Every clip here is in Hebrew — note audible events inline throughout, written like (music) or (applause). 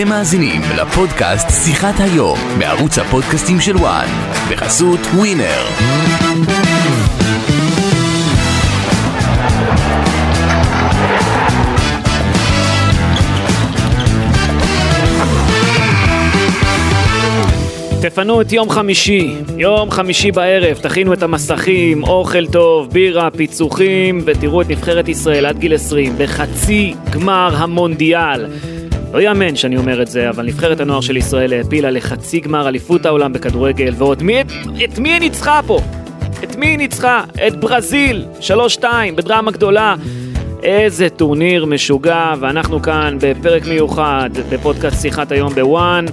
אתם מאזינים לפודקאסט שיחת היום בערוץ הפודקאסטים של וואן בחסות ווינר. תפנו את יום חמישי, יום חמישי בערב, תכינו את המסכים, אוכל טוב, בירה, פיצוחים, ותראו את נבחרת ישראל עד גיל 20 בחצי גמר המונדיאל. לא יאמן שאני אומר את זה, אבל נבחרת הנוער של ישראל העפילה לחצי גמר אליפות העולם בכדורגל, ועוד מי, את, את מי היא ניצחה פה? את מי היא ניצחה? את ברזיל, 3-2, בדרמה גדולה. איזה טורניר משוגע, ואנחנו כאן בפרק מיוחד בפודקאסט שיחת היום ב ONE.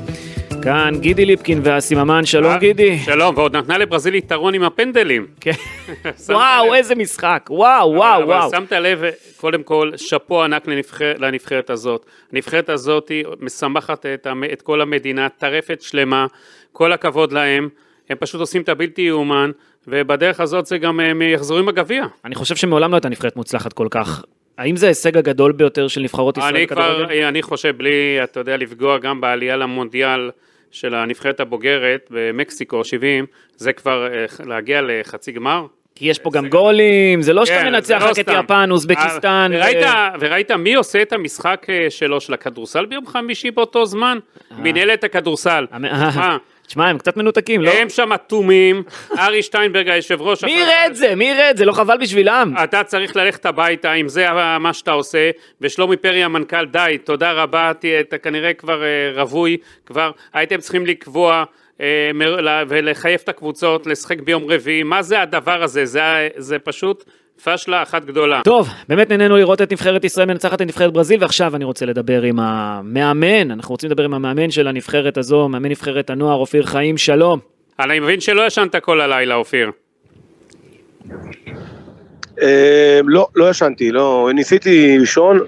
כאן גידי ליפקין ואסי ממן, שלום אה, גידי. שלום, ועוד נתנה לברזיל יתרון עם הפנדלים. כן. (laughs) וואו? איזה משחק, וואו, וואו, אבל וואו. שמת לב, קודם כל, שאפו ענק לנבחר, לנבחרת הזאת. הנבחרת הזאת משמחת את, כל המדינה, טרפת שלמה, כל הכבוד להם. הם פשוט עושים את הבלתי יאומן, ובדרך הזאת זה גם הם יחזרו עם הגביע. אני חושב שמעולם לא הייתה נבחרת מוצלחת כל כך. האם זה ההישג הגדול ביותר של נבחרות ישראל אני כבר? אני חושב, בלי, אתה יודע, לפגוע גם בעלייה למונדיאל של הנבחרת הבוגרת במקסיקו 70, זה כבר אה, להגיע לחצי גמר. כי יש פה גם גולים, זה לא שאתה כן, מנצח זה לא רק את. יפן, אוזבקיסטן. אה, וראית, מי עושה את המשחק אה, שלו של הכדורסל ביום חמישי באותו זמן? מנהלת הכדורסל. אה? תשמע, הם קצת מנותקים, לא? הם שם אטומים, (laughs) ארי שטיינברג היושב ראש. מי יראה את זה? מי יראה את זה? לא חבל בשבילם? אתה צריך ללכת הביתה אם זה מה שאתה עושה, ושלומי פרי המנכ"ל, די, תודה רבה, אתה כנראה כבר אה, רווי, כבר הייתם צריכים לקבוע אה, ולחייב את הקבוצות לשחק ביום רביעי, מה זה הדבר הזה? זה, זה פשוט פשלה אחת גדולה. טוב, באמת נהנינו לראות את נבחרת ישראל מנצחת את נבחרת ברזיל, ועכשיו אני רוצה לדבר עם המאמן, אנחנו רוצים לדבר עם המאמן של הנבחרת הזו, מאמן נבחרת הנוער, אופיר חיים, שלום. אני מבין שלא ישנת כל הלילה, אופיר. אה, לא, לא ישנתי, לא, ניסיתי לישון,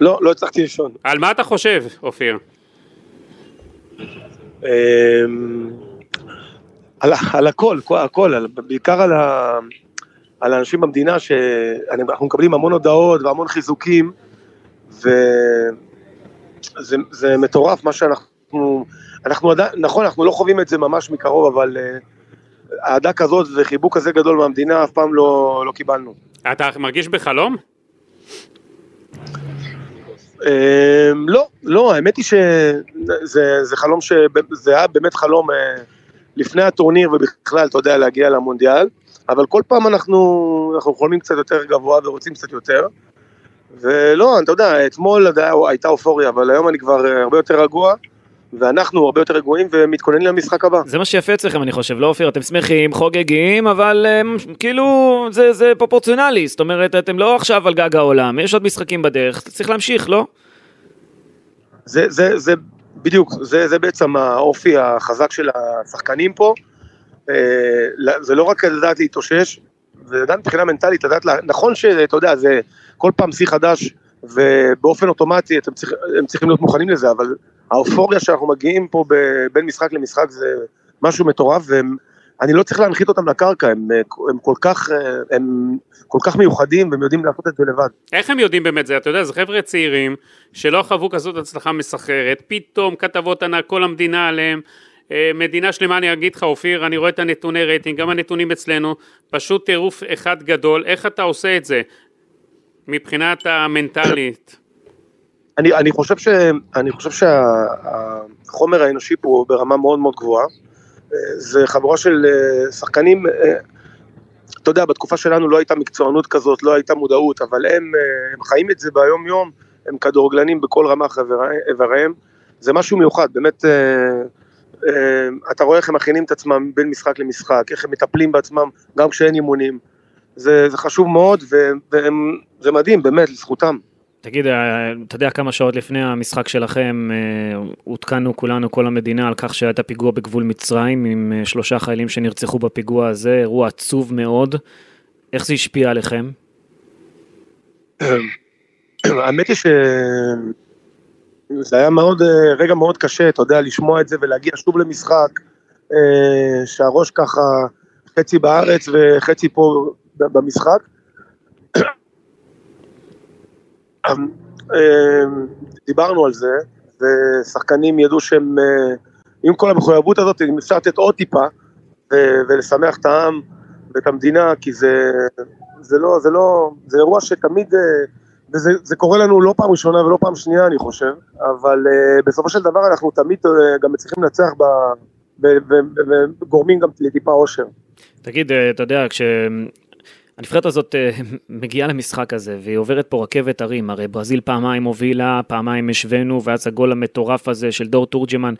לא, לא הצלחתי לישון. על מה אתה חושב, אופיר? אה, על, על הכל, כל- הכל, בעיקר על, ה, על האנשים במדינה שאנחנו מקבלים המון הודעות והמון חיזוקים, וזה זה מטורף מה שאנחנו, אנחנו עדיין, נכון, אנחנו לא חווים את זה ממש מקרוב, אבל אה, אהדה כזאת וחיבוק כזה גדול מהמדינה אף פעם לא, לא קיבלנו. אתה מרגיש בחלום? אמ, לא, לא, האמת היא שזה זה חלום ש... זה היה באמת חלום אה, לפני הטורניר ובכלל, אתה יודע, להגיע למונדיאל, אבל כל פעם אנחנו, אנחנו חולמים קצת יותר גבוה ורוצים קצת יותר, ולא, אתה יודע, אתמול הייתה אופוריה, אבל היום אני כבר אה, הרבה יותר רגוע, ואנחנו הרבה יותר רגועים ומתכוננים למשחק הבא. זה מה שיפה אצלכם, אני חושב, לא אופיר? אתם שמחים, חוגגים, אבל הם, כאילו, זה, זה פרופורציונלי, זאת אומרת, אתם לא עכשיו על גג העולם, יש עוד משחקים בדרך, צריך להמשיך, לא? זה, זה, זה בדיוק, זה, זה בעצם האופי החזק של השחקנים פה. אה, זה לא רק לדעת להתאושש, זה גם מבחינה מנטלית, לדעת, לה- נכון שאתה יודע, זה כל פעם שיא חדש, ובאופן אוטומטי אתם צריכים, הם צריכים להיות מוכנים לזה, אבל האופוריה שאנחנו מגיעים פה בין משחק למשחק זה משהו מטורף, ואני לא צריך להנחית אותם לקרקע, הם, אה, הם, כל כך, אה, הם כל כך מיוחדים, והם יודעים לעשות את זה לבד. איך הם יודעים באמת זה? אתה יודע, זה חבר'ה צעירים שלא חוו כזאת הצלחה מסחררת, פתאום כתבות ענק, כל המדינה עליהם. אה, מדינה שלמה, אני אגיד לך, אופיר, אני רואה את הנתוני רייטינג, גם הנתונים אצלנו, פשוט טירוף אחד גדול. איך אתה עושה את זה מבחינת המנטלית? אני, אני חושב, אני חושב שהחומר האנושי פה הוא ברמה מאוד מאוד גבוהה. זה חבורה של אה, שחקנים, אה, אתה יודע, בתקופה שלנו לא הייתה מקצוענות כזאת, לא הייתה מודעות, אבל הם, אה, הם חיים את זה ביום יום, הם כדורגלנים בכל רמ"ח איברי- איבריהם. זה משהו מיוחד, באמת, אתה רואה איך הם מכינים את עצמם בין משחק למשחק, איך הם מטפלים בעצמם גם כשאין אימונים. זה, זה חשוב מאוד, וזה מדהים, באמת, לזכותם. תגיד, אה, אתה יודע כמה שעות לפני המשחק שלכם אה, עודכנו כולנו, כל המדינה, על כך שהיה את הפיגוע בגבול מצרים עם אה, שלושה חיילים שנרצחו בפיגוע הזה, אירוע עצוב מאוד. איך זה השפיע עליכם? (clears throat) האמת היא שזה היה מאוד, אה, רגע מאוד קשה, אתה יודע, לשמוע את זה ולהגיע שוב למשחק, אה, שהראש ככה חצי בארץ וחצי פה במשחק. אה, דיברנו על זה, ושחקנים ידעו שהם, אה, עם כל המחויבות הזאת, אם אפשר לתת עוד טיפה, ולשמח את העם ואת המדינה, כי זה, זה לא, זה לא, זה אירוע שתמיד, אה, וזה זה קורה לנו לא פעם ראשונה ולא פעם שנייה, אני חושב, אבל uh, בסופו של דבר אנחנו תמיד גם מצליחים לנצח ב... וגורמים גם לטיפה אושר. תגיד, אתה יודע, כש... הנבחרת הזאת אה, מגיעה למשחק הזה, והיא עוברת פה רכבת הרים, הרי ברזיל פעמיים הובילה, פעמיים השווינו, ואז הגול המטורף הזה של דור תורג'מן.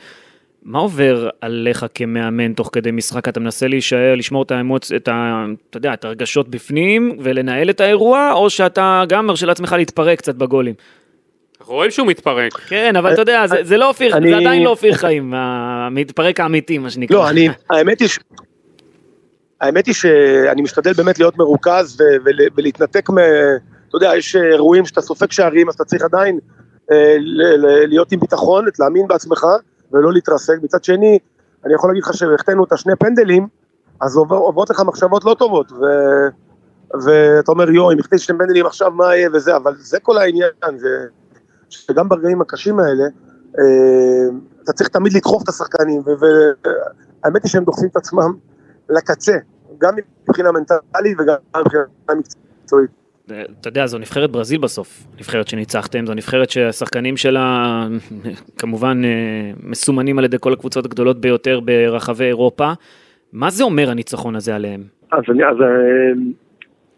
מה עובר עליך כמאמן תוך כדי משחק? אתה מנסה להישאר, לשמור את האמוצ... את ה... אתה יודע, את הרגשות בפנים ולנהל את האירוע, או שאתה גם מרשה לעצמך להתפרק קצת בגולים? אנחנו רואים שהוא מתפרק. כן, אבל אתה יודע, זה, זה לא אופיר, אני... זה עדיין לא אופיר חיים, המתפרק האמיתי, מה שנקרא. לא, אני, האמת היא, האמת היא שאני משתדל באמת להיות מרוכז ו- ו- ולהתנתק מ... אתה יודע, יש אירועים שאתה סופג שערים, אז אתה צריך עדיין אה, ל- ל- להיות עם ביטחון, להאמין בעצמך ולא להתרסק. מצד שני, אני יכול להגיד לך שהחטאנו את השני פנדלים, אז עובר, עוברות לך מחשבות לא טובות, ו... ואתה אומר, יואו, אם החטאתי שני פנדלים עכשיו, מה יהיה וזה, אבל זה כל העניין, זה... שגם ברגעים הקשים האלה, אה, אתה צריך תמיד לדחוף את השחקנים, והאמת היא שהם דוחפים את עצמם לקצה, גם מבחינה מנטלית וגם מבחינה מקצועית. אתה יודע, זו נבחרת ברזיל בסוף, נבחרת שניצחתם, זו נבחרת שהשחקנים שלה כמובן אה, מסומנים על ידי כל הקבוצות הגדולות ביותר ברחבי אירופה. מה זה אומר הניצחון הזה עליהם? אז, אני, אז אה,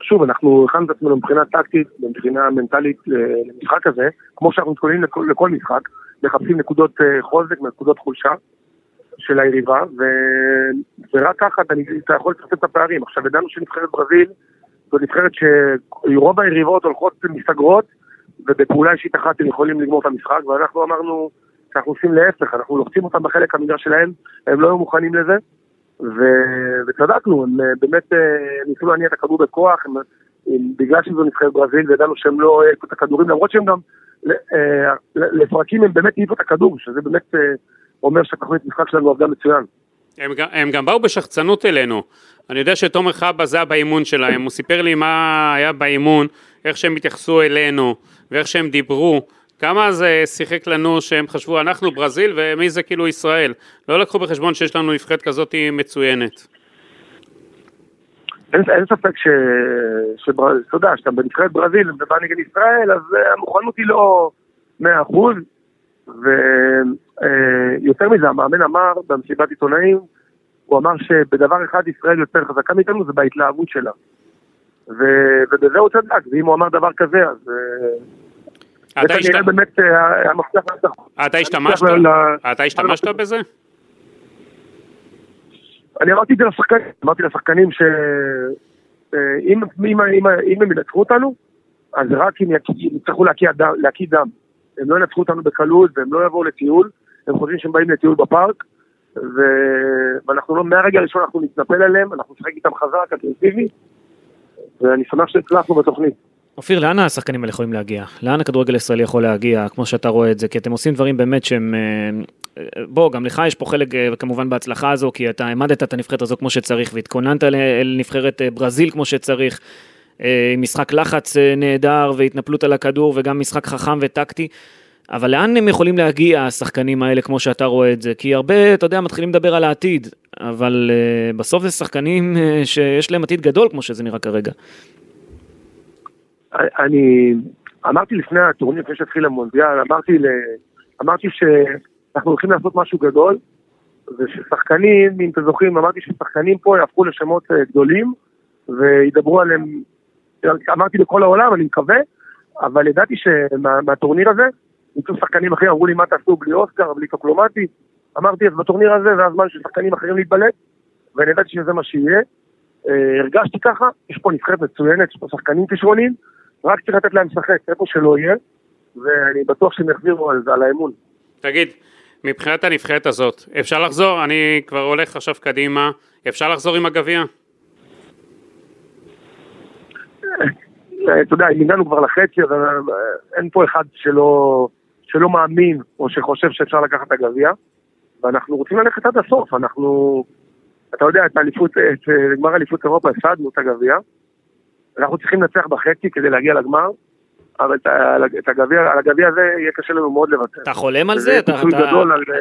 שוב, אנחנו הכנו את עצמנו מבחינה טקטית, מבחינה מנטלית אה, למשחק הזה, כמו שאנחנו מתכוננים לכל, לכל משחק, מחפשים נקודות חוזק, נקודות חולשה. של היריבה, ו... ורק ככה אתה, אתה יכול לצמצם את הפערים. עכשיו, ידענו שנבחרת ברזיל זו נבחרת שרוב היריבות הולכות מסתגרות, ובפעולה אישית אחת הם יכולים לגמור את המשחק, ואנחנו אמרנו שאנחנו עושים להפך, אנחנו לוחצים אותם בחלק המגרש שלהם, הם לא היו מוכנים לזה, ו... וצדקנו, הם אה, באמת אה, ניסו להניע את הכדור בכוח, הם... הם... בגלל שזו נבחרת ברזיל, וידענו שהם לא העיפו את הכדורים, למרות שהם גם, אה, לפרקים הם באמת העיפו את הכדור, שזה באמת אומר שהתוכנית משחק שלנו עבדה מצוין. הם, הם גם באו בשחצנות אלינו. אני יודע שתומר חבא זה היה באימון שלהם, הוא סיפר לי מה היה באימון, איך שהם התייחסו אלינו, ואיך שהם דיברו. כמה זה שיחק לנו שהם חשבו אנחנו ברזיל ומי זה כאילו ישראל. לא לקחו בחשבון שיש לנו נבחרת כזאת מצוינת. אין, אין ספק ש... אתה יודע, שאתה בנבחרת ברזיל ובא נגד ישראל, אז אה, המוכנות היא לא 100%, ויותר מזה, המאמן אמר במסיבת עיתונאים, הוא אמר שבדבר אחד ישראל יותר חזקה מאיתנו, זה בהתלהבות שלה. ו... ובזה הוא צדק, ואם הוא אמר דבר כזה, אז... אה, אתה השת... באמת אה. אתה השתמשת? אתה השתמשת בזה? אני אמרתי את זה לשחקנים, אמרתי לשחקנים שאם אה, הם ינצחו אותנו, אז רק אם יצטרכו להקיא דם. הם לא ינצחו אותנו בקלות והם לא יבואו לטיול, הם חושבים שהם באים לטיול בפארק, ו... ואנחנו לא, מהרגע הראשון אנחנו נתנפל עליהם, אנחנו נשחק איתם חזק, אגרסיבי, ואני שמח שהצלחנו בתוכנית. אופיר, לאן השחקנים האלה יכולים להגיע? לאן הכדורגל הישראלי יכול להגיע, כמו שאתה רואה את זה? כי אתם עושים דברים באמת שהם... אה, בוא, גם לך יש פה חלק אה, כמובן בהצלחה הזו, כי אתה העמדת את הנבחרת הזו כמו שצריך, והתכוננת אל נבחרת אה, ברזיל כמו שצריך. אה, משחק לחץ אה, נהדר והתנפלות על הכדור וגם משחק חכם וטקטי. אבל לאן הם יכולים להגיע, השחקנים האלה, כמו שאתה רואה את זה? כי הרבה, אתה יודע, מתחילים לדבר על העתיד, אבל uh, בסוף זה שחקנים uh, שיש להם עתיד גדול, כמו שזה נראה כרגע. אני אמרתי לפני הטורניר, לפני שהתחיל המונדיאל, אמרתי, ל... אמרתי שאנחנו הולכים לעשות משהו גדול, וששחקנים, אם אתם זוכרים, אמרתי ששחקנים פה יהפכו לשמות גדולים, וידברו עליהם אמרתי לכל העולם, אני מקווה, אבל ידעתי שמהטורניר הזה, יצאו שחקנים אחרים, אמרו לי מה תעשו בלי אוסקר, בלי טוקלומטי, אמרתי אז בטורניר הזה זה הזמן של שחקנים אחרים להתבלט, ואני ידעתי שזה מה שיהיה. אה, הרגשתי ככה, יש פה נבחרת מצוינת, יש פה שחקנים כישרונים, רק צריך לתת להם לשחק איפה שלא יהיה, ואני בטוח שהם יחזירו על זה, על האמון. תגיד, מבחינת הנבחרת הזאת, אפשר לחזור? אני כבר הולך עכשיו קדימה, אפשר לחזור עם הגביע? אתה יודע, אם הגענו כבר לחצי, אז אה, אין פה אחד שלא, שלא מאמין או שחושב שאפשר לקחת את הגביע, ואנחנו רוצים ללכת עד הסוף, אנחנו, אתה יודע, את האליפות, את גמר אליפות אירופה הפסדנו את הגביע, אנחנו צריכים לנצח בחצי כדי להגיע לגמר, אבל את הגביע, על הגביע הזה יהיה קשה לנו מאוד לוותר. אתה חולם על זה? אתה- אתה- גדול על... אה,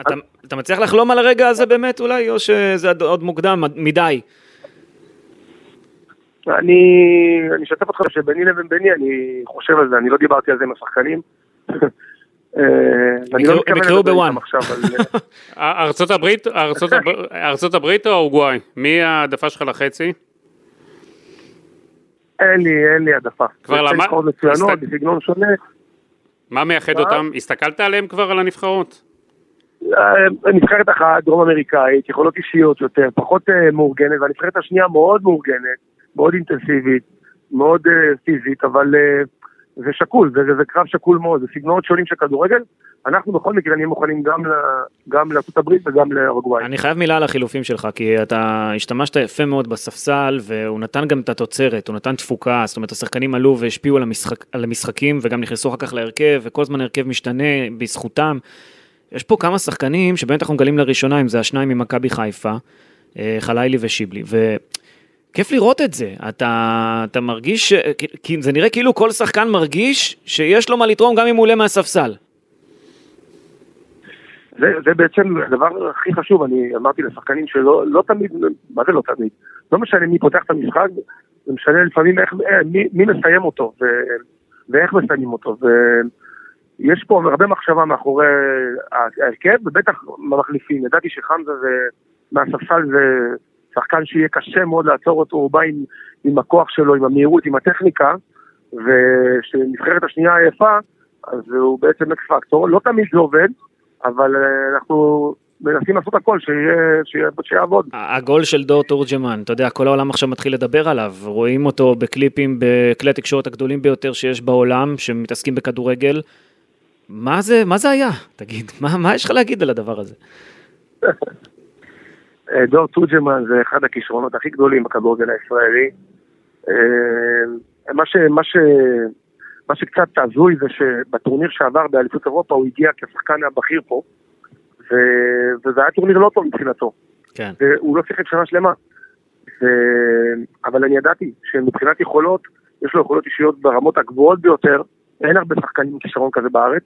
אתה- אתה מצליח לחלום על הרגע הזה באמת אולי, או שזה עוד מוקדם מדי? אני, אני אשתף אותך שביני לבין ביני, אני חושב על זה, אני לא דיברתי על זה עם השחקנים. (laughs) אה, יקראו- לא מתכוון הם יקראו לדבר בוואן. איתם עכשיו על... (laughs) אה, ארצות הברית, ארצות הבר- (laughs) ארצות הברית או אורוגוואי? מי העדפה שלך לחצי? אין לי, אין לי העדפה. כבר למד- נבחרות מצוינות, הסתכל- בסגנון שונה. מה מייחד? אותם? הסתכלת עליהם כבר על הנבחרות? אה, נבחרת אחת, דרום אמריקאית, יכולות אישיות יותר, פחות מאורגנת, והנבחרת השנייה מאוד מאורגנת, מאוד אינטנסיבית, מאוד אה, פיזית, אבל אה, זה שקול, זה, זה, זה קרב שקול מאוד, זה סגנונות שונים של כדורגל. אנחנו בכל מקרה נהיה מוכנים גם, גם לארצות הברית וגם לאורוגוואי. אני חייב מילה על החילופים שלך, כי אתה השתמשת יפה מאוד בספסל, והוא נתן גם את התוצרת, הוא נתן תפוקה, זאת אומרת, השחקנים עלו והשפיעו על, המשחק, על המשחקים, וגם נכנסו אחר כך להרכב, וכל הזמן ההרכב משתנה בזכותם. יש פה כמה שחקנים שבאמת אנחנו מגלים לראשונה, אם זה השניים ממכבי חיפה, אה, חלילי ושיבלי, וכיף לראות את זה. אתה, אתה מרגיש, כי זה נראה כאילו כל שחקן מרגיש שיש לו מה לתרום גם אם הוא עולה מהספסל. זה, זה בעצם הדבר הכי חשוב, אני אמרתי לשחקנים שלא לא תמיד, מה זה לא תמיד? לא משנה מי פותח את המשחק, זה משנה לפעמים איך, אה, מי, מי מסיים אותו ו, ואיך מסיימים אותו. ויש פה הרבה מחשבה מאחורי ההרכב, ובטח במחליפים. ידעתי שחמזה זה, מהספסל זה שחקן שיהיה קשה מאוד לעצור אותו, הוא בא עם, עם הכוח שלו, עם המהירות, עם הטכניקה, וכשנבחרת השנייה עייפה, אז הוא בעצם אקס פקטור. לא תמיד זה עובד. אבל אה, אנחנו מנסים לעשות הכל שיהיה, שיהיה, שיעבוד. הגול של דור תורג'מן, אתה יודע, כל העולם עכשיו מתחיל לדבר עליו, רואים אותו בקליפים בכלי התקשורת הגדולים ביותר שיש בעולם, שמתעסקים בכדורגל. מה זה, מה זה היה? תגיד, מה, מה יש לך להגיד על הדבר הזה? (laughs) אה, דור תורג'מן זה אחד הכישרונות הכי גדולים בכדורגל הישראלי. אה, מה, ש, מה, ש, מה שקצת הזוי זה שבטורניר שעבר באליפות אירופה הוא הגיע כשחקן הבכיר פה, ו, וזה היה טורניר לא טוב מבחינתו. כן. והוא לא שיחק שנה שלמה. ו... אבל אני ידעתי שמבחינת יכולות, יש לו יכולות אישיות ברמות הגבוהות ביותר, אין הרבה שחקנים עם כישרון כזה בארץ,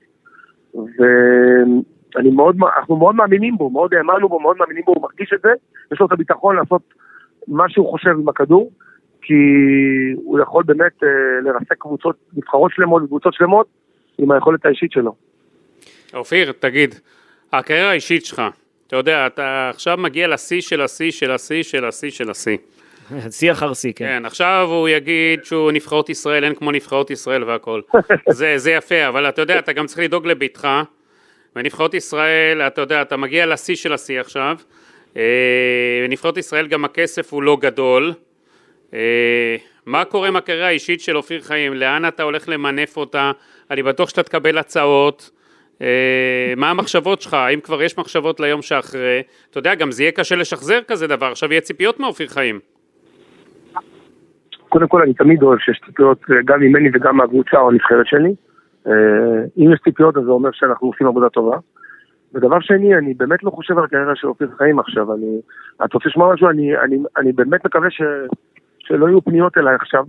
ואני מאוד, אנחנו מאוד מאמינים בו, מאוד האמנו בו, מאוד מאמינים בו, הוא מרגיש את זה, יש לו את הביטחון לעשות מה שהוא חושב עם הכדור, כי הוא יכול באמת אה, לרסק קבוצות, נבחרות שלמות וקבוצות שלמות עם היכולת האישית שלו. אופיר, תגיד, הקריירה האישית שלך, אתה יודע, אתה עכשיו מגיע לשיא של השיא של השיא של השיא של השיא. (laughs) שיא אחר שיא, כן. כן, עכשיו הוא יגיד שהוא נבחרות ישראל, אין כמו נבחרות ישראל והכל. (laughs) זה, זה יפה, אבל אתה יודע, אתה גם צריך לדאוג לביתך, ונבחרות ישראל, אתה יודע, אתה מגיע לשיא של השיא עכשיו. אה, נבחרות ישראל גם הכסף הוא לא גדול. אה, מה קורה עם הקריירה האישית של אופיר חיים? לאן אתה הולך למנף אותה? אני בטוח שאתה תקבל הצעות. אה, מה המחשבות שלך? האם כבר יש מחשבות ליום שאחרי? אתה יודע, גם זה יהיה קשה לשחזר כזה דבר, עכשיו יהיה ציפיות מאופיר חיים. קודם כל אני תמיד אוהב שיש ציפיות אה, גם ממני וגם מהקבוצה או הנבחרת שלי. אה, אם יש ציפיות אז זה אומר שאנחנו עושים עבודה טובה. ודבר שני, אני באמת לא חושב על הקריירה של אופיר חיים עכשיו. אני, אתה רוצה לשמוע משהו? אני, אני, אני באמת מקווה ש, שלא יהיו פניות אליי עכשיו,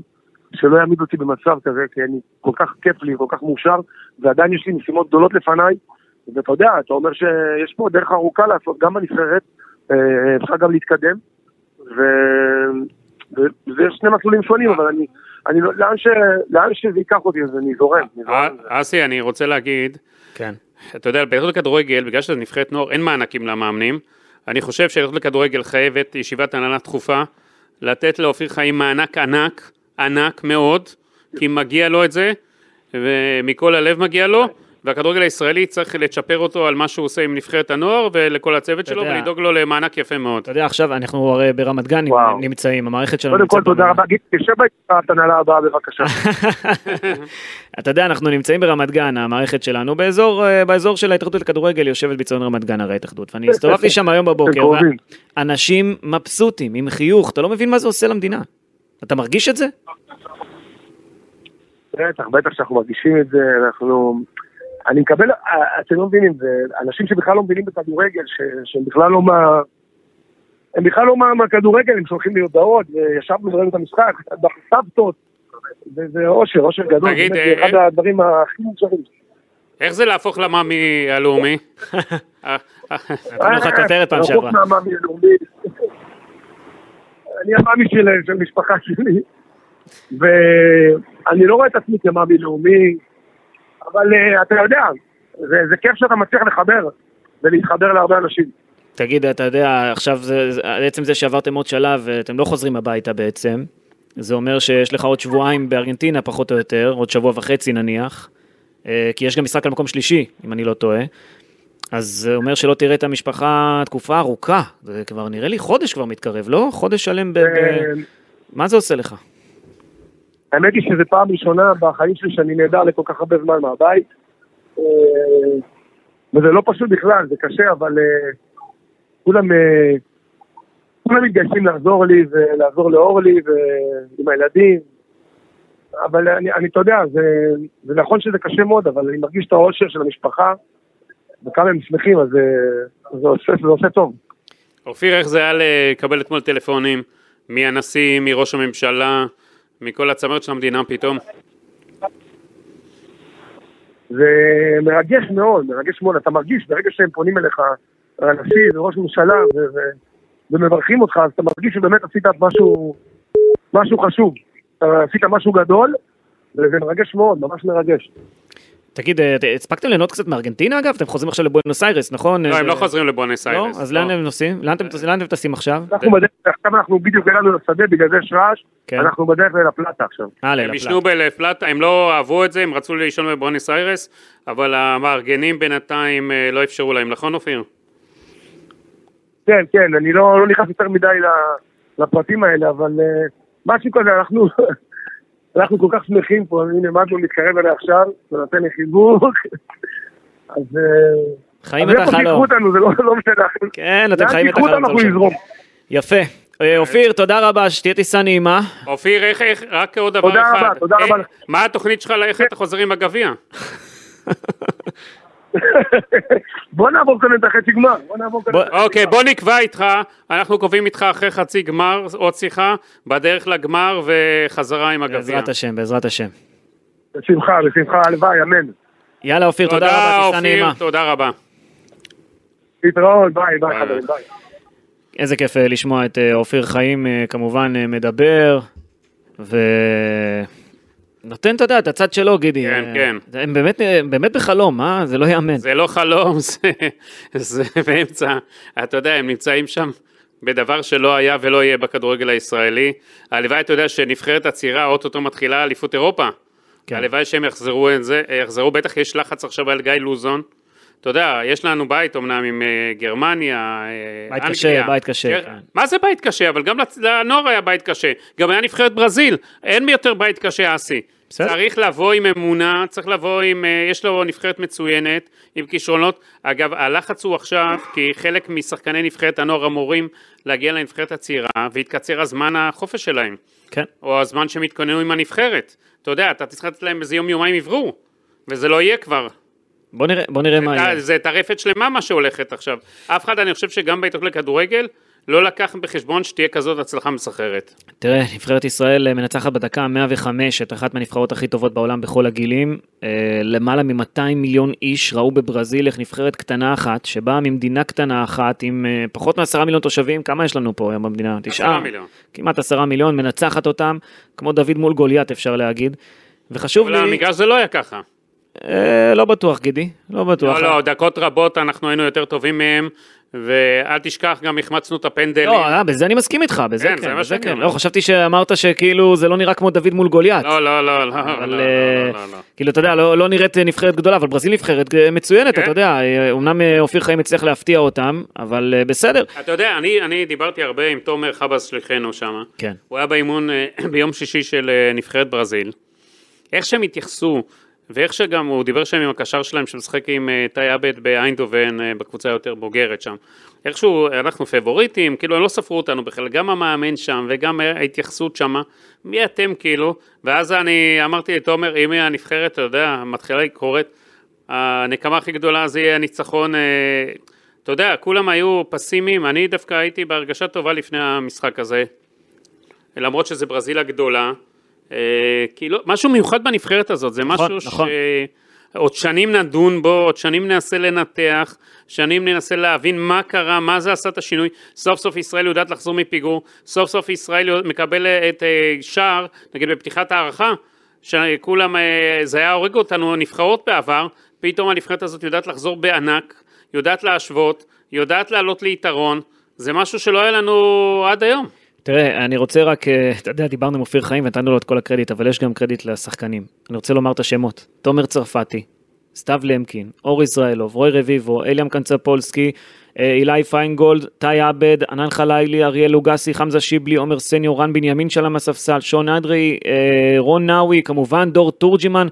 שלא יעמידו אותי במצב כזה, כי אני כל כך כיף לי, כל כך מאושר, ועדיין יש לי משימות גדולות לפניי. ואתה יודע, אתה אומר שיש פה דרך ארוכה לעשות, גם בנבחרת, אה, אפשר גם להתקדם. ו... וזה שני מסלולים שונים, אבל אני, אני לא, לאן, ש, לאן שזה ייקח אותי, אז אני זורם. אה. אסי, אני רוצה להגיד, כן. אתה יודע, בהתאחדות לכדורגל, בגלל שזה נבחרת נוער, אין מענקים למאמנים. אני חושב שההתאחדות לכדורגל חייבת ישיבת הנהלה דחופה, לתת לאופיר חיים מענק ענק, ענק מאוד, כי מגיע לו את זה, ומכל הלב מגיע לו, והכדורגל הישראלי צריך לצ'פר אותו על מה שהוא עושה עם נבחרת הנוער ולכל הצוות שלו. ולדאוג לו למענק יפה מאוד. אתה יודע, עכשיו אנחנו הרי ברמת גן וואו. נמצאים, המערכת שלנו קודם כל, נמצאת תודה. רבה. גיל, תשב בישיבת הנהלה הבאה בבקשה. (laughs) אתה יודע, אנחנו נמצאים ברמת גן, המערכת שלנו, באזור, אה, באזור של ההתאחדות לכדורגל יושבת בציון רמת גן, הרי ההתאחדות, ואני הסתובבתי שם היום בבוקר. (laughs) אנשים מבסוטים, עם חיוך, אתה לא מבין מה זה עושה למדינה. אתה מרגיש את זה? בטח, בטח שאנחנו מרגישים את זה, אנחנו... אני מקבל, אה, אתם לא מבינים, זה אנשים שבכלל לא מבינים בכדורגל, שהם בכלל לא מה... הם בכלל לא מה- מהכדורגל, הם שולחים לי הודעות, וישבנו וראינו את המשחק, בסבתות, זה- זה אושר, אושר גדול, תגיד, באמת, אה, זה אחד אה. הדברים הכי מוזרים. איך זה להפוך למאמי הלאומי? (laughs) נתנו לך כותרת פעם שעברה. אני המאמי של משפחה שלי, ואני לא רואה את עצמי כמאמי לאומי, אבל אה, אתה יודע, זה זה כיף שאתה מצליח לחבר ולהתחבר להרבה אנשים. תגיד, אתה יודע, עכשיו זה, עצם זה שעברתם עוד שלב, אתם לא חוזרים הביתה בעצם, זה אומר שיש לך עוד שבועיים בארגנטינה פחות או יותר, עוד שבוע וחצי נניח, אה, כי יש גם משחק על מקום שלישי, אם אני לא טועה. אז זה אומר שלא תראה את המשפחה תקופה ארוכה, זה כבר נראה לי חודש כבר מתקרב, לא? חודש שלם ב... ב... אה, מה זה עושה לך? האמת היא שזו פעם ראשונה בחיים שלי שאני נעדר לכל כך הרבה זמן מהבית. אה, וזה לא פשוט בכלל, זה קשה, אבל אה, כולם, אה, כולם מתגייסים לעזור לי ולעזור לאורלי ועם הילדים. אבל אני, אני אתה יודע, זה, זה נכון שזה קשה מאוד, אבל אני מרגיש את האושר של המשפחה, וכמה הם שמחים, אז זה עושה, זה עושה טוב. אופיר, איך זה היה לקבל אתמול טלפונים מהנשיא, מראש הממשלה, מכל הצמרת של המדינה פתאום? זה מרגש מאוד, מרגש מאוד. אתה מרגיש, ברגע שהם פונים אליך, הנשיא וראש ממשלה, ו- ו- ומברכים אותך, אז אתה מרגיש שבאמת עשית משהו, משהו חשוב. עשית משהו גדול, וזה מרגש מאוד, ממש מרגש. תגיד, אה, הספקתם ליהנות קצת מארגנטינה אגב? אתם חוזרים עכשיו לבואנוס איירס, נכון? לא, הם אה, לא חוזרים לבואנס לא? איירס. אז לאן הם נוסעים? לאן אתם טסים עכשיו? אנחנו בדרך, עכשיו אנחנו בדיוק הגענו לשדה, בגלל זה יש רעש, כן. אנחנו בדרך לפלטה עכשיו. אה, הם ישנו בלפלטה, הם לא אהבו את זה, הם רצו לישון בבואנס איירס, אבל המארגנים בינתיים אה, לא אפשרו להם, נכון אופיר? כן, כן, אני לא, לא נכנס יותר מדי ל- לפרטים האלה, אבל משהו כזה, אנחנו, אנחנו כל כך שמחים פה, הנה מגו מתקרב אליי עכשיו, ונותן לי חיבוק, (laughs) אז... אה, חיים אז את איפה שיקחו החלום. אותנו, זה לא, לא משנה. כן, אתם חיים את החלום. אנחנו. נזרום. יפה. אה, אופיר, תודה רבה, שתהיה טיסה נעימה. אופיר, איך, איך, רק עוד דבר תודה אחד. רבה, תודה אה, רבה. מה התוכנית שלך, איך אתה חוזר עם הגביע? (laughs) (laughs) בוא נעבור כאן את החצי גמר, אוקיי. בוא נקבע איתך, אנחנו קובעים איתך אחרי חצי גמר, עוד שיחה, בדרך לגמר וחזרה עם הגביע. בעזרת השם, בעזרת השם. בשמחה, בשמחה, הלוואי, אמן. יאללה אופיר, תודה רבה, טיסה נעימה. תודה רבה. להתראות, ביי, ביי, ביי, חברים, ביי. ביי. איזה כיף אה, לשמוע את אה, אופיר חיים אה, כמובן מדבר, ונותן, אתה יודע, את הצד שלו, גידי. כן, אה, כן. הם באמת, אה, באמת בחלום, אה? זה לא ייאמן. זה לא חלום, (laughs) זה, זה באמצע, אתה יודע, הם נמצאים שם בדבר שלא היה ולא יהיה בכדורגל הישראלי. הלוואי, אתה יודע, שנבחרת הצעירה אוטוטו מתחילה אליפות אירופה. כן. הלוואי שהם יחזרו את זה, יחזרו, בטח יש לחץ עכשיו על גיא לוזון. אתה יודע, יש לנו בית אמנם עם אה, גרמניה, אה, בית אנגליה. קשה, בית קשה, גר- כן. מה זה בית קשה? אבל גם לנוער היה בית קשה. גם היה נבחרת ברזיל, אין יותר בית קשה, אסי. בסדר. צריך לבוא עם אמונה, צריך לבוא עם, אה, יש לו נבחרת מצוינת, עם כישרונות. אגב, הלחץ הוא עכשיו, כי חלק משחקני נבחרת הנוער אמורים להגיע לנבחרת הצעירה, והתקצר הזמן החופש שלהם. כן. או הזמן שהם יתכוננו עם הנבחרת. אתה יודע, אתה תצטרך לתת להם איזה יום יומיים יברור, וזה לא יהיה כבר. בוא נראה, בוא נראה מה יהיה. זה טרפת שלמה מה שהולכת עכשיו. אף אחד, אני חושב שגם בהתאחדות לכדורגל, לא לקח בחשבון שתהיה כזאת הצלחה מסחררת. תראה, נבחרת ישראל אה, מנצחת בדקה 105 את אחת מהנבחרות הכי טובות בעולם בכל הגילים. אה, למעלה מ-200 מיליון איש ראו בברזיל איך נבחרת קטנה אחת, שבאה ממדינה קטנה אחת עם אה, פחות מעשרה מיליון תושבים, כמה יש לנו פה היום במדינה? תשעה? עשרה מיליון. כמעט עשרה מיליון, מנצחת אותם, כמו דוד מול גוליית אפשר להגיד. וחשוב אבל לי, המגרש זה לא היה ככה. לא בטוח גידי, לא בטוח. לא, לא, דקות רבות אנחנו היינו יותר טובים מהם, ואל תשכח, גם החמצנו את הפנדלים. לא, אה, בזה אני מסכים איתך, בזה כן, כן, זה בזה כן. לא, חשבתי שאמרת שכאילו זה לא נראה כמו דוד מול גוליית. לא, לא, לא, לא, אבל לא, אה, לא, לא, לא. כאילו אתה יודע לא, לא נראית נבחרת גדולה אבל ברזיל נבחרת אה, מצוינת כן. אתה יודע אה, אמנם אה, אופיר חיים הצליח להפתיע אותם אבל אה, בסדר. אתה יודע, אני, אני דיברתי הרבה עם תומר חבאס שליחנו שם. כן. הוא היה באימון אה, ביום שישי של אה, נבחרת ברזיל. איך שהם התייחסו, ואיך שגם הוא דיבר שם עם הקשר שלהם שמשחק עם אה, תאי עבד באיינדובן, אה, בקבוצה היותר בוגרת שם. איכשהו אנחנו פבוריטים, כאילו הם לא ספרו אותנו בכלל, גם המאמן שם וגם ההתייחסות שם, מי אתם כאילו? ואז אני אמרתי לתומר, אם היא הנבחרת, אתה יודע, מתחילה קורית, הנקמה הכי גדולה זה יהיה הניצחון, אה, אתה יודע, כולם היו פסימיים, אני דווקא הייתי בהרגשה טובה לפני המשחק הזה, למרות שזה ברזיל הגדולה, אה, כאילו, משהו מיוחד בנבחרת הזאת, זה נכון, משהו נכון. שעוד שנים נדון בו, עוד שנים ננסה לנתח, שנים ננסה להבין מה קרה, מה זה עשה את השינוי. סוף סוף ישראל יודעת לחזור מפיגור, סוף סוף ישראל מקבל את אה, שער, נגיד בפתיחת הארכה, שכולם, אה, זה היה הורג אותנו, נבחרות בעבר, פתאום הנבחרת הזאת יודעת לחזור בענק, יודעת להשוות, יודעת לעלות ליתרון, זה משהו שלא היה לנו עד היום. תראה, אני רוצה רק, אה, אתה יודע, דיברנו עם אופיר חיים ונתנו לו את כל הקרדיט, אבל יש גם קרדיט לשחקנים. אני רוצה לומר את השמות. תומר צרפתי, סתיו למקין, אור ישראלוב, רוי רביבו, אל ים קנצפולסקי, אה, אילאי פיינגולד, תאי עבד, ענן חלאילי, אריאל לוגסי, חמזה שיבלי, עומר סניור, רן בנימין שעלה מהספסל, שון אדרי, אה, רוי נאווי, כמובן דור תורג'מן.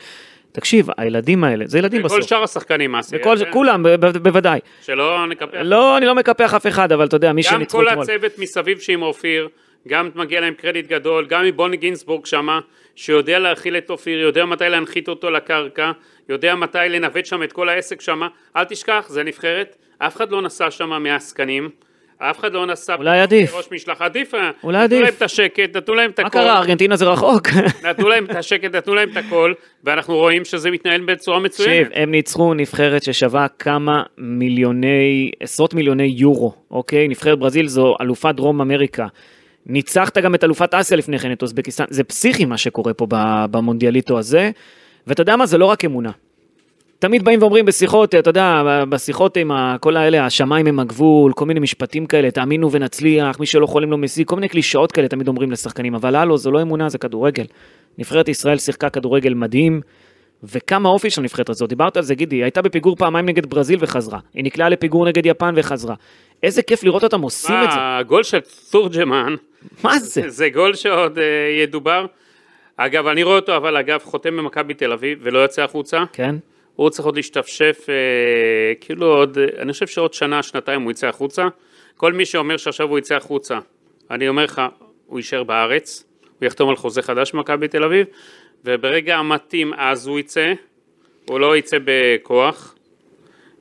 תקשיב, הילדים האלה, זה ילדים וכל בסוף. שאר השחקנים, אסי. וכל, כולם, ב- ב- בוודאי. שלא נקפח. לא, אני לא מקפח אף אחד, אבל אתה יודע, מי גם שניצחו כל אתמול. הצוות מסביב שעם אופיר, גם מגיע להם קרדיט גדול, גם מבוני גינסבורג שמה, שיודע להכיל את אופיר, יודע מתי להנחית אותו לקרקע, יודע מתי לנווט שם את כל העסק שמה, אל תשכח, זה נבחרת, אף אחד לא נסע שם מהעסקנים, אף אחד לא נסע אולי עדיף. ראש משלחת, עדיף. אולי נתנו עדיף. להם את השקט, נתנו להם את מה הכל, קרה, ארגנטינה זה רחוק. (laughs) נתנו להם את השקט, נתנו להם את הכל, ואנחנו רואים שזה מתנהל בצורה מצוינת. תקשיב, הם ניצחו נבחרת ששווה כמה מיליוני, עשרות מיליוני יורו, אוקיי? נבחרת ברזיל זו אלופת דרום אמריקה. ניצחת גם את אלופת אסיה לפני כן, את אוזבקיסטן. זה פסיכי מה שקורה פה במונדיאליטו הזה. ואתה יודע מה, זה לא רק אמונה. תמיד באים ואומרים בשיחות, אתה יודע, בשיחות עם ה- כל האלה, השמיים הם הגבול, כל מיני משפטים כאלה, תאמינו ונצליח, מי שלא חולם לא משיג, כל מיני קלישאות כאלה תמיד אומרים לשחקנים, אבל הלו, זו לא אמונה, זה כדורגל. נבחרת ישראל שיחקה כדורגל מדהים, וכמה אופי של הנבחרת הזאת, דיברת על זה גידי, היא הייתה בפיגור פעמיים נגד ברזיל וחזרה, היא נקלעה לפיגור נגד יפן וחזרה. איזה כיף לראות אותם עושים את זה, הגול של תורג'מן, מה זה? זה גול שעוד אה, ידובר. אגב, אני רואה אותו, אבל אגב, חותם במכבי תל אביב ולא יוצא החוצה. כן? הוא צריך עוד להשתפשף, אה, כאילו עוד, אני חושב שעוד שנה, שנתיים הוא יצא החוצה. כל מי שאומר שעכשיו הוא יצא החוצה, אני אומר לך, הוא יישאר בארץ, הוא יחתום על חוזה חדש במכבי תל אביב, וברגע המתאים אז הוא יצא, הוא לא יצא בכוח.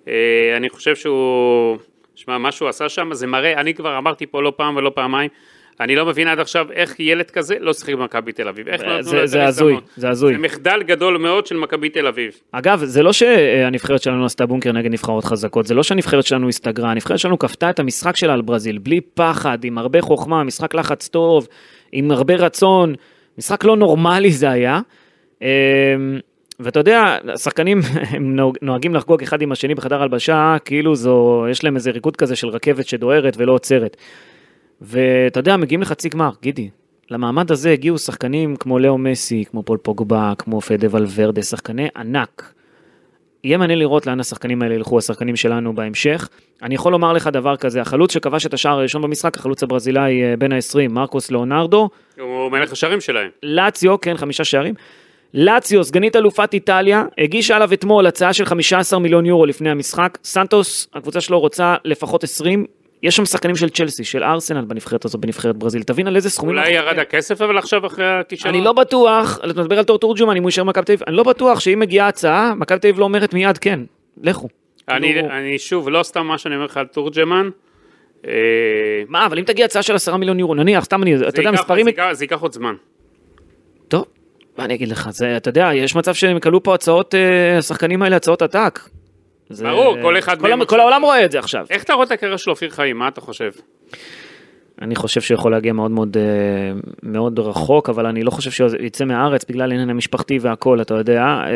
אה, אני חושב שהוא, שמע, מה שהוא עשה שם זה מראה, אני כבר אמרתי פה לא פעם ולא פעמיים, אני לא מבין עד עכשיו איך ילד כזה לא שיחק במכבי תל אביב. איך לא נתנו זה- לו זה הזוי? זה הזוי. זה מחדל גדול מאוד של מכבי תל אביב. אגב, זה לא שהנבחרת שלנו עשתה בונקר נגד נבחרות חזקות, זה לא שהנבחרת שלנו הסתגרה, הנבחרת שלנו כפתה את המשחק שלה על ברזיל, בלי פחד, עם הרבה חוכמה, משחק לחץ טוב, עם הרבה רצון, משחק לא נורמלי זה היה. אמ, ואתה יודע, השחקנים (laughs) הם נוהג- נוהגים לחגוג אחד עם השני בחדר הלבשה, כאילו זו, יש להם איזה ריקוד כזה של רכבת שדוהרת ולא עוצרת. ואתה יודע, מגיעים לחצי גמר, גידי. למעמד הזה הגיעו שחקנים כמו לאו מסי, כמו פול פוגבה, כמו פדה ולוורדה, שחקני ענק. יהיה מעניין לראות לאן השחקנים האלה ילכו, השחקנים שלנו בהמשך. אני יכול לומר לך דבר כזה, החלוץ שכבש את השער הראשון במשחק, החלוץ הברזילאי אה, בן ה-20, מרקוס לאונרדו, הוא מלך השערים שלהם. לאציו, כן, חמישה שערים. לאציו, סגנית אלופת איטליה, הגישה עליו אתמול הצעה של 15 מיליון יורו לפני המשחק. סנטוס, הקבוצה שלו רוצה לפחות 20. יש שם שחקנים של צ'לסי, של ארסנל בנבחרת הזו, בנבחרת ברזיל. תבין על איזה סכומים... אולי ירד. הכסף אבל עכשיו אחרי הכישלון? אני לא בטוח, אתה מדבר על תור תורג'מן, אם הוא יישאר במכבי תל אביב, אני לא בטוח שאם מגיעה הצעה, מכבי תל אביב לא אומרת מיד כן, לכו. אני, כאילו, אני שוב, לא סתם מה שאני אומר לך על תורג'מן. אה, מה, אבל אם תגיע הצעה של 10 מיליון יורו, נניח, סתם אני, אתה יודע, מספרים... זה ייקח- עוד זמן. טוב, מה אני אגיד לך, זה, אתה יודע, יש מצב שהם יקבלו פה הצעות, אה, השחקנים האלה, הצעות עתק. זה- ברור, כל אחד כל, מהם כל העולם רואה את זה עכשיו. איך אתה רואה את הקריירה של אופיר חיים? מה אתה חושב? אני חושב שהוא יכול להגיע מאוד מאוד, אה, מאוד רחוק, אבל אני לא חושב שהוא יצא מהארץ בגלל העניין המשפחתי והכל, אתה יודע. אה,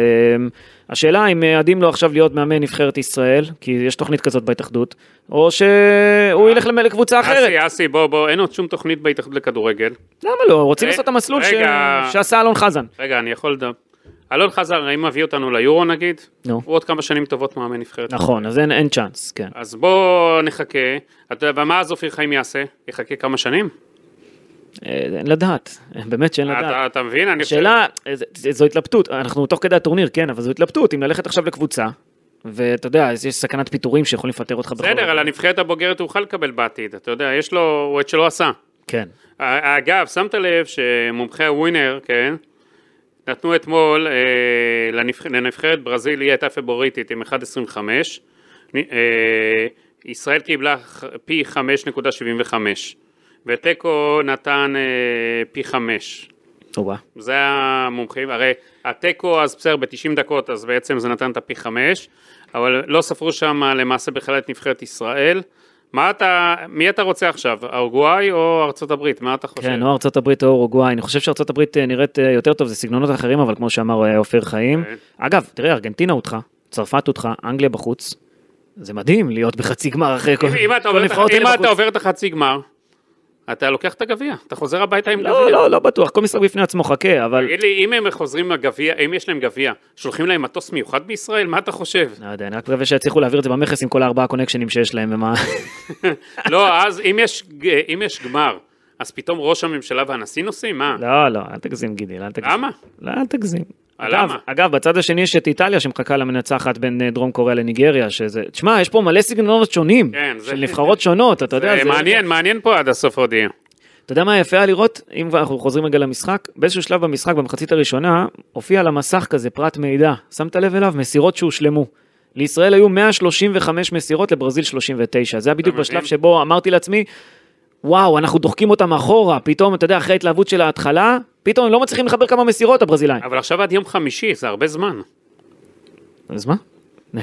השאלה אם אה, עדיף לו עכשיו להיות מאמן נבחרת ישראל, כי יש תוכנית כזאת בהתאחדות, או שהוא ילך למ- לקבוצה אחרת. אסי, אסי, בוא, בוא, אין עוד שום תוכנית בהתאחדות לכדורגל. למה לא? רוצים לעשות את המסלול. שעשה אלון חזן. רגע, אני יכול לדבר. אלון חזר, האם מביא אותנו ליורו נגיד? נו. הוא עוד כמה שנים טובות מאמן נבחרת. נכון, אז אין- אין צ'אנס, כן. אז בוא נחכה. אתה יודע, ומה אז אופיר חיים יעשה? יחכה כמה שנים? אה, אין לדעת, באמת שאין לדעת. אתה, אתה מבין? אני חושב- השאלה, אה, זה- זו התלבטות, אנחנו תוך כדי הטורניר, כן, אבל זו התלבטות, אם ללכת עכשיו לקבוצה, ואתה יודע, יש סכנת פיטורים שיכולים לפטר אותך בכל... בסדר, על הנבחרת הבוגרת הוא יוכל לקבל בעתיד, אתה יודע, יש לו, הוא את שלו עשה. כן. אגב, שמת לב שמומחי הווינר, כן, נתנו אתמול אה, לנבח... לנבחרת ברזיל, היא הייתה פבוריטית עם 1.25, אה, ישראל קיבלה פי 5.75, ותיקו נתן אה, פי 5. טובה. זה המומחים, הרי התיקו אז בסדר ב-90 דקות, אז בעצם זה נתן את הפי חמש, אבל לא ספרו שם למעשה בכלל את נבחרת ישראל. מה אתה, מי אתה רוצה עכשיו, אורוגוואי או ארצות הברית? מה אתה חושב? כן, או ארצות הברית או אורוגוואי, אני חושב שארצות הברית אה, נראית אה, יותר טוב, זה סגנונות אחרים, אבל כמו שאמר אה, אופיר חיים. כן. אגב, תראה, ארגנטינה אותך, צרפת אותך, אנגליה בחוץ. זה מדהים להיות בחצי גמר אחרי כל כל עובר, הנבחרות אם אתה. עובר את החצי גמר, אתה לוקח את הגביע, אתה חוזר הביתה עם לא, גביע. לא, לא בטוח, כל משחק בפני עצמו, חכה, אבל... תגיד לי, אם הם חוזרים עם הגביע, אם יש להם גביע, שולחים להם מטוס מיוחד בישראל? מה אתה חושב? לא יודע, אני רק מקווה שיצליחו להעביר את זה במכס עם כל הארבעה קונקשנים שיש להם, ומה... (laughs) לא, אז אם יש, אם יש גמר, אז פתאום ראש הממשלה והנשיא נוסעים? מה? לא, לא, אל תגזים גידי, אל תגזים. למה? לא, אל תגזים. אגב? אגב, בצד השני יש את איטליה שמחכה למנצחת בין אה, דרום קוריאה לניגריה, שזה... תשמע, יש פה מלא סגנונות שונים, כן, זה- של נבחרות שונות, אתה יודע, זה מעניין, מעניין פה עד הסוף עוד יהיה. אתה יודע מה יפה היה לראות? אם אנחנו חוזרים רגע למשחק, באיזשהו שלב במשחק, במחצית הראשונה, הופיע על המסך כזה פרט מידע. שמת לב אליו? מסירות שהושלמו. לישראל היו 135 מסירות, לברזיל 39. זה היה בדיוק? בשלב שבו אמרתי לעצמי, וואו, אנחנו דוחקים אותם אחורה, פתאום, אתה יודע, אחרי ההתלהבות של ההתחלה, פתאום הם לא מצליחים לחבר כמה מסירות, הברזילאים. אבל עכשיו עד יום חמישי, זה הרבה זמן. אז מה? (laughs)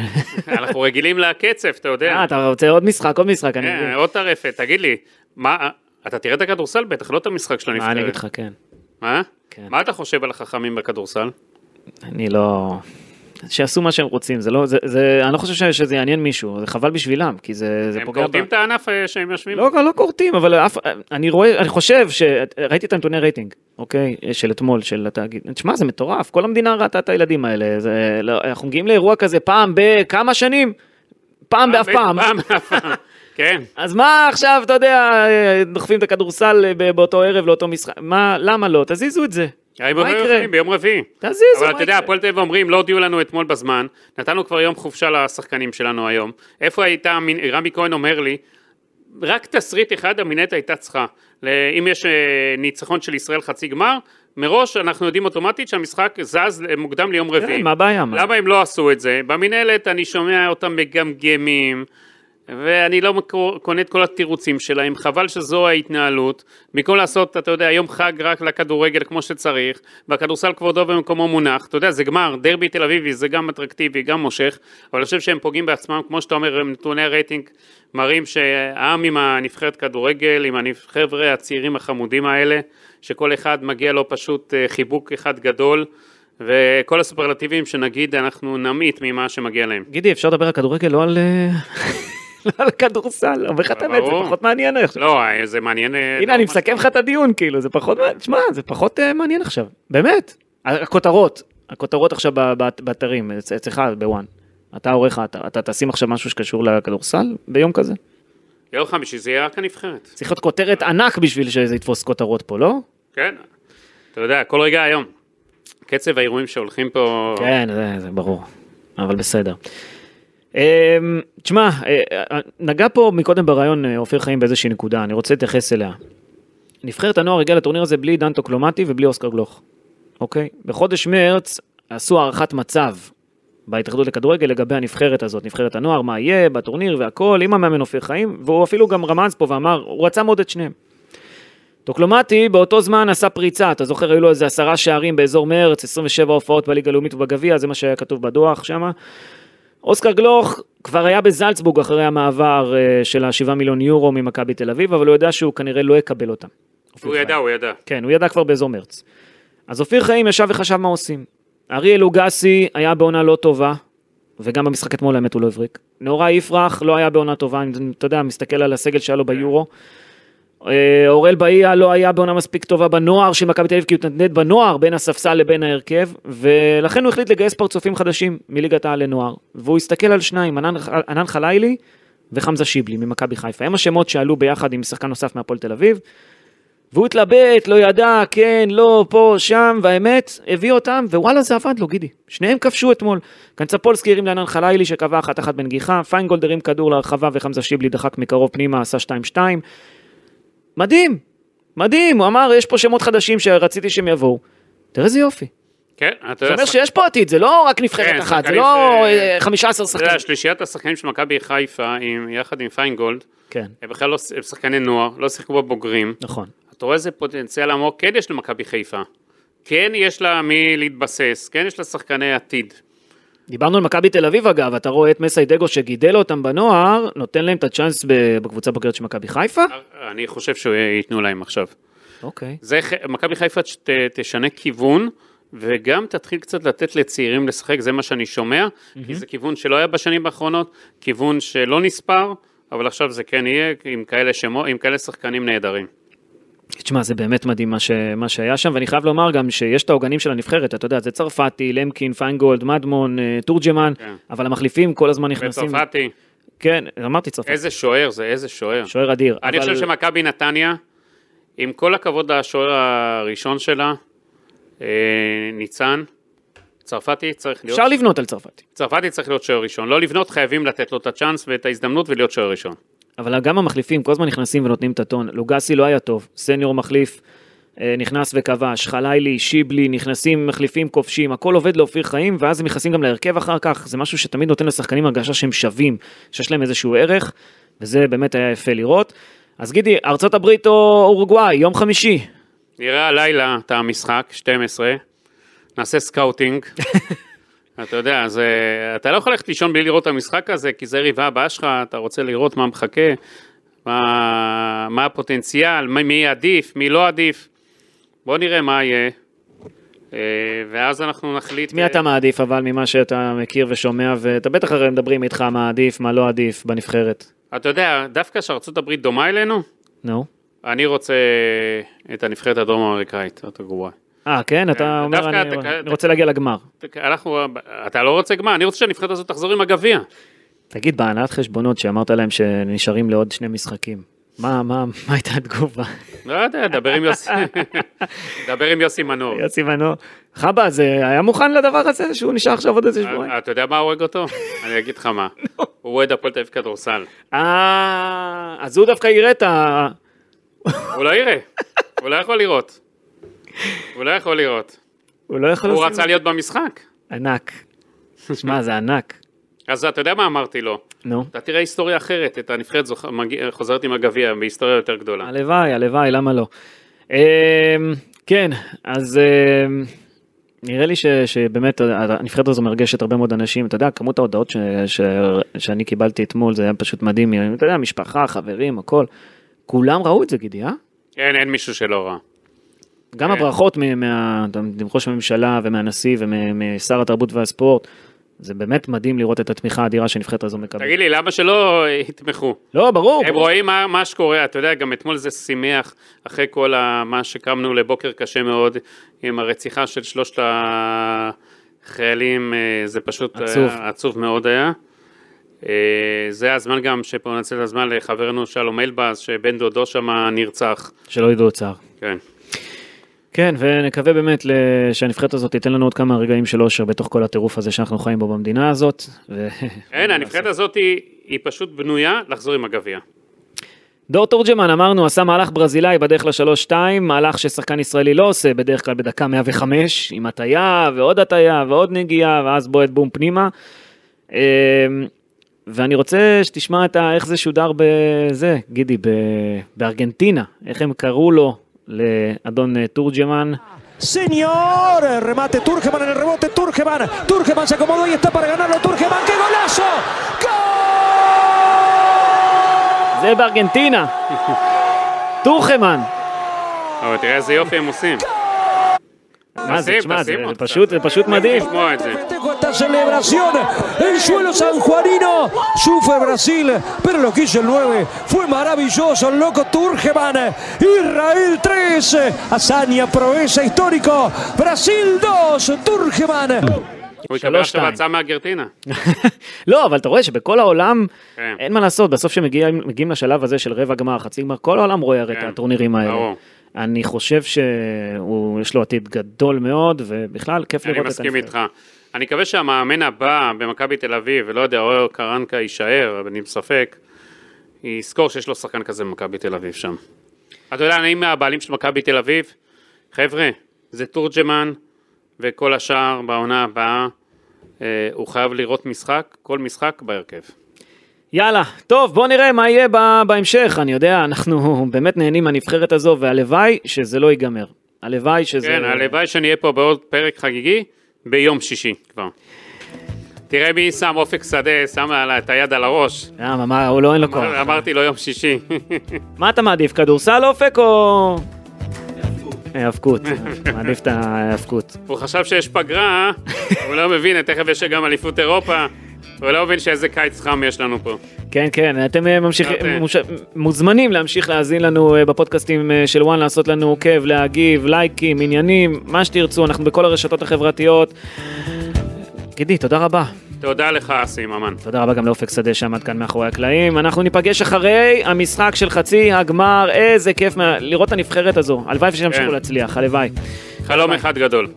אנחנו רגילים לקצב, אתה יודע. אה, אתה רוצה עוד משחק, עוד משחק, אני כן. עוד טרפת, תגיד לי, מה, אתה תראה את הכדורסל בטח, לא את המשחק של הנבחרת. מה אני אגיד לך, כן. מה? כן. מה אתה חושב על החכמים בכדורסל? אני לא... שיעשו מה שהם רוצים, זה לא, זה, זה, אני לא חושב שזה יעניין מישהו, זה חבל בשבילם, כי זה, זה הם פוגע כורתים ב... את הענף אה, שהם יושבים? לא, לא כורתים, אבל אף, אני רואה, אני חושב ש... ראיתי את הנתוני רייטינג, אוקיי? של אתמול, של התאגיד. תשמע, זה מטורף, כל המדינה ראתה את הילדים האלה. זה, לא, אנחנו מגיעים לאירוע כזה פעם בכמה שנים? פעם באף פעם. פעם באף פעם. (laughs) כן. אז מה עכשיו, אתה יודע, דוחפים את הכדורסל ב- באותו ערב לאותו משחק? מה, למה לא? תזיזו את זה. מה יקרה? ביום רביעי. תזיזו, אבל מה אתה יודע, יקרה? הפועל תל אביב אומרים, לא הודיעו לנו אתמול בזמן, נתנו כבר יום חופשה לשחקנים שלנו היום. איפה הייתה, רמי כהן אומר לי, רק תסריט אחד המינט הייתה צריכה. אם יש אה, ניצחון של ישראל חצי גמר, מראש אנחנו יודעים אוטומטית שהמשחק זז מוקדם ליום רביעי. מה הבעיה? מה? למה הם לא עשו את זה? במינהלת אני שומע אותם מגמגמים, ואני לא קונה את כל התירוצים שלהם, חבל שזו ההתנהלות. במקום לעשות, אתה יודע, יום חג רק לכדורגל כמו שצריך, והכדורסל כבודו במקומו מונח, אתה יודע, זה גמר, דרבי תל אביבי זה גם אטרקטיבי, גם מושך, אבל אני חושב שהם פוגעים בעצמם, כמו שאתה אומר, נתוני הרייטינג מראים שהעם עם הנבחרת כדורגל, עם החבר'ה הצעירים החמודים האלה, שכל אחד מגיע לו פשוט אה, חיבוק אחד גדול. וכל הסופרלטיבים שנגיד אנחנו נמעיט ממה שמגיע להם. גידי, אפשר לדבר על כדורגל, לא על... אה, לא על כדורסל, אומר לך את האמת, זה. פחות מעניין עכשיו. לא, זה מעניין. אה, הנה, לא אני מה מסכם לך את הדיון, כאילו, זה פחות, מעניין. תשמע, זה פחות אה, מעניין עכשיו, באמת. הכותרות, הכותרות עכשיו באתרים, אצ- אצלך בוואן. אתה עורך האתר, אתה תשים עכשיו משהו שקשור לכדורסל ביום כזה? יום חמישי זה יהיה רק הנבחרת. צריך להיות כותרת ענק בשביל שזה יתפוס כותרות פה, לא? כן. אתה יודע, כל רגע היום. קצב האירועים שהולכים פה... כן, זה, זה ברור, אבל בסדר. אמ, תשמע, אה, אה, נגע פה מקודם ברעיון אה, אופיר חיים באיזושהי נקודה, אני רוצה להתייחס אליה. נבחרת הנוער הגיעה לטורניר הזה בלי דן טוקלומטי ובלי אוסקר גלוך, אוקיי? בחודש מרץ עשו הערכת מצב בהתאחדות לכדורגל לגבי הנבחרת הזאת, נבחרת הנוער, מה יהיה בטורניר והכל, עם המאמן אופיר חיים, והוא אפילו גם רמז פה ואמר, הוא רצה מאוד את שניהם. טוקלומטי באותו זמן עשה פריצה, אתה זוכר, היו לו איזה עשרה שערים באזור מרץ, 27 הופעות בליגה הלאומית ובגביע, זה מה שהיה כתוב בדוח שמה. אוסקר גלוך כבר היה בזלצבורג אחרי המעבר אה, של ה-7 מיליון יורו ממכבי תל אביב, אבל הוא יודע שהוא כנראה לא יקבל אותם. הוא חיים. ידע, הוא ידע. כן, הוא ידע כבר באזור מרץ. אז אופיר חיים ישב וחשב מה עושים. אריאל לוגסי היה בעונה לא טובה, וגם במשחק אתמול האמת הוא לא הבריק. נאורה יפרח לא היה בעונה טובה, אני, אתה יודע, מסתכל על הסגל שהיה לו ביורו. אה, אוראל באיה לא היה בעונה מספיק טובה בנוער של מכבי תל אביב, כי הוא התנדנד בנוער בין הספסל לבין ההרכב, ולכן הוא החליט לגייס פרצופים חדשים מליגת העל לנוער. והוא הסתכל על שניים, ענן, ענן חלילי וחמזה שיבלי ממכבי חיפה. הם השמות שעלו ביחד עם שחקן נוסף מהפועל תל אביב. והוא התלבט, לא ידע, כן, לא, פה, שם, והאמת, הביא אותם, ווואלה זה עבד לו, גידי. שניהם כבשו אתמול. קנצפולסקי הרים לענן חלילי שקבע אחת אחת בנגיחה, פיינגולד הרים כדור להרחבה וחמזה שיבלי דחק מקרוב פנימה, עשה 2-2. מדהים, מדהים, הוא אמר, יש פה שמות חדשים שרציתי שהם יבואו. תראה איזה יופי. כן, אתה יודע, אומר שח- שיש פה עתיד, זה לא רק כן, נבחרת אחת, זה שחקנים לא ש- אה, 15 אתה יודע, שחקנים. שלישיית השחקנים של מכבי חיפה, יחד עם פיינגולד, כן, הם בכלל לא הם שחקני נוער, לא שיחקו בבוגרים. נכון. אתה רואה איזה פוטנציאל עמוק כן יש למכבי חיפה. כן יש לה מי להתבסס, כן יש לה שחקני עתיד. דיברנו על מכבי תל אביב אגב, אתה רואה את מסיידגו שגידל אותם בנוער, נותן להם את הצ'אנס בקבוצה בוגרת של מכבי חיפה? אני חושב שייתנו להם עכשיו. אוקיי. זה, ח- מכבי חיפה ת, תשנה כיוון, וגם תתחיל קצת לתת לצעירים לשחק, זה מה שאני שומע, כי זה כיוון שלא היה בשנים האחרונות, כיוון שלא נספר, אבל עכשיו זה כן יהיה עם כאלה, שמו, עם כאלה שחקנים נהדרים. תשמע, זה באמת מדהים מה, ש... מה שהיה שם, ואני חייב לומר גם שיש את העוגנים של הנבחרת, אתה יודע, זה צרפתי, למקין, פיינגולד, מדמון, אה, תורג'מן, כן. אבל המחליפים כל הזמן נכנסים. וצרפתי, כן, אמרתי צרפתי, איזה שוער זה, איזה שוער. שוער אדיר. אני אבל... חושב שמכבי נתניה, עם כל הכבוד לשוער הראשון שלה, אה, ניצן, צרפתי צריך להיות, אפשר לבנות על צרפתי. צרפתי צריך להיות שוער ראשון, לא לבנות, חייבים לתת לו את הצ'אנס ואת ההזדמנות ולהיות שוער ראשון. אבל גם המחליפים כל הזמן נכנסים ונותנים את הטון. לוגסי לא היה טוב, סניור מחליף, אה, נכנס וכבש, חלילי, שיבלי, נכנסים, מחליפים, כובשים, הכל עובד לאופיר חיים, ואז הם נכנסים גם להרכב אחר כך, זה משהו שתמיד נותן לשחקנים הרגשה שהם שווים, שיש להם איזשהו ערך, וזה באמת היה יפה לראות. אז גידי, ארצות הברית או אורוגוואי, יום חמישי. נראה הלילה את המשחק, 12, נעשה scouting. (laughs) אתה יודע, זה, אתה לא יכול ללכת לישון בלי לראות את המשחק הזה, כי זה היריבה הבאה שלך, אתה רוצה לראות מה מחכה, מה, מה הפוטנציאל, מי, מי עדיף, מי לא עדיף. בוא נראה מה יהיה, אה, ואז אנחנו נחליט. מי אתה מעדיף אבל ממה שאתה מכיר ושומע, ואתה בטח הרי מדברים איתך מה עדיף, מה לא עדיף בנבחרת. אתה יודע, דווקא שארצות הברית דומה אלינו, נו. אני רוצה את הנבחרת הדרום האמריקאית, את הגרועה. אה, כן? אתה אומר, דווקא אני אתה- אני רוצה להגיע לגמר. אנחנו, אתה לא רוצה גמר, אני רוצה שהנבחרת הזאת תחזור עם הגביע. תגיד, בהנהלת חשבונות שאמרת להם שנשארים לעוד שני משחקים, מה, מה, מה הייתה התגובה? לא יודע, דבר עם יוסי, (laughs) דבר עם יוסי מנור. יוסי מנור. חבא, זה היה מוכן לדבר הזה שהוא נשאר עכשיו עוד איזה שבועיים? אתה יודע מה הורג אותו? (laughs) אני אגיד לך מה. הוא אוהד הפועל תל אביב כדורסל. אה, אז הוא דווקא יראה את ה... הוא לא יראה, הוא לא יכול לראות. (laughs) הוא לא יכול לראות. הוא לא יכול הוא לשים... רצה להיות במשחק. ענק. שמע, זה ענק. אז אתה יודע מה אמרתי לו? נו. אתה תראה היסטוריה אחרת, את הנבחרת זוכ- מגיע- חוזרת עם הגביע בהיסטוריה יותר גדולה. הלוואי, הלוואי, למה לא? אמ, כן, אז אמ, נראה לי ש, שבאמת הנבחרת הזו מרגשת הרבה מאוד אנשים, אתה יודע, כמות ההודעות ש, ש, שאני קיבלתי אתמול זה היה פשוט מדהים, אתה יודע, משפחה, חברים, הכל, כולם ראו את זה גידי, אה? אין, אין מישהו שלא ראה. גם כן. הברכות מראש הממשלה ומהנשיא ומשר התרבות והספורט, זה באמת מדהים לראות את התמיכה האדירה שהנבחרת הזו מקבלת. תגיד לי, למה שלא יתמכו? לא, ברור. הם. רואים מה, מה שקורה, אתה יודע, גם אתמול זה שימח, אחרי כל ה, מה שקמנו לבוקר קשה מאוד, עם הרציחה של שלושת החיילים, אה, זה פשוט עצוב. היה, עצוב מאוד היה. אה, זה הזמן גם, שפה ננצל את הזמן לחברנו שלום אלבז, שבן דודו שם נרצח. שלא ידעו צער. כן. כן, ונקווה באמת שהנבחרת הזאת תיתן לנו עוד כמה רגעים של אושר בתוך כל הטירוף הזה שאנחנו חיים בו במדינה הזאת. ו... אין, הנבחרת הזאת היא, היא פשוט בנויה לחזור עם הגביע. דור תורג'מן, אמרנו, עשה מהלך ברזילאי בדרך לשלוש-שתיים, מהלך ששחקן ישראלי לא עושה בדרך כלל בדקה 105, עם הטיה ועוד הטיה ועוד נגיעה, ואז בועט בום פנימה. אמ, ואני רוצה שתשמע את ה... איך זה שודר בזה, גידי, ב... בארגנטינה, איך הם קראו לו לאדון אה, תורג'מן. Señor, remate Turgeman en el rebote, Turgeman, Turgeman se acomodó y está para ganarlo, Turgeman, ¡qué golazo! זה בארגנטינה. טורחמן. אבל תראה איזה יופי הם עושים. מה זה, תשמע. זה פשוט מדהים. את celebración, el suelo sanjuanino, sufre Brasil, pero lo que hizo el 9 fue maravilloso, el loco Turgeman, Israel 3, hazaña, proeza histórico, Brasil 2, Turgeman. הוא יקבל עכשיו. הצעה מארגנטינה. לא, אבל אתה רואה שבכל העולם, כן. אין מה לעשות, בסוף כשמגיעים מגיעים לשלב הזה של רבע גמר, חצי גמר, כל העולם רואה הרי את כן, הטורנירים האלה. ברור. אני חושב שיש לו עתיד גדול מאוד, ובכלל, כיף אני לראות את מסכים הנבחרת. איתך. אני מקווה שהמאמן הבא במכבי תל אביב, ולא יודע, או קרנקה יישאר, אני בספק, יזכור שיש לו שחקן כזה במכבי תל אביב שם. אתה יודע, אני מהבעלים של מכבי תל אביב, חבר'ה, זה תורג'מן וכל השאר בעונה הבאה, אה, הוא חייב לראות משחק, כל משחק בהרכב. יאללה, טוב, בוא נראה מה יהיה בהמשך. אני יודע, אנחנו באמת נהנים מהנבחרת הזו, והלוואי שזה לא ייגמר. הלוואי שזה... כן, הלוואי שאני אהיה פה בעוד פרק חגיגי ביום שישי כבר. תראה מי שם אופק שדה, שם את היד על הראש. למה, מה, הוא לא אין לו כוח. אמרתי לו יום שישי. (laughs) מה אתה מעדיף, כדורסל אופק או... היאבקות, (laughs) מעדיף את ההיאבקות. הוא חשב שיש פגרה, (laughs) הוא לא מבין, תכף יש גם אליפות אירופה. הוא לא מבין שאיזה קיץ חם יש לנו פה. כן, כן, אתם אה, ממשיכים. מוש- מוזמנים להמשיך להאזין לנו אה, בפודקאסטים אה, של וואן, לעשות לנו עוקב, להגיב, לייקים, עניינים, מה שתרצו, אנחנו בכל הרשתות החברתיות. גידי, תודה רבה. תודה לך, אסי ממן. תודה רבה גם לאופק שדה שעמד כאן מאחורי הקלעים. אנחנו ניפגש אחרי המשחק של חצי הגמר, איזה כיף מה... לראות את הנבחרת הזו. הלוואי שימשיכו כן. להצליח, הלוואי. חלום אחד גדול.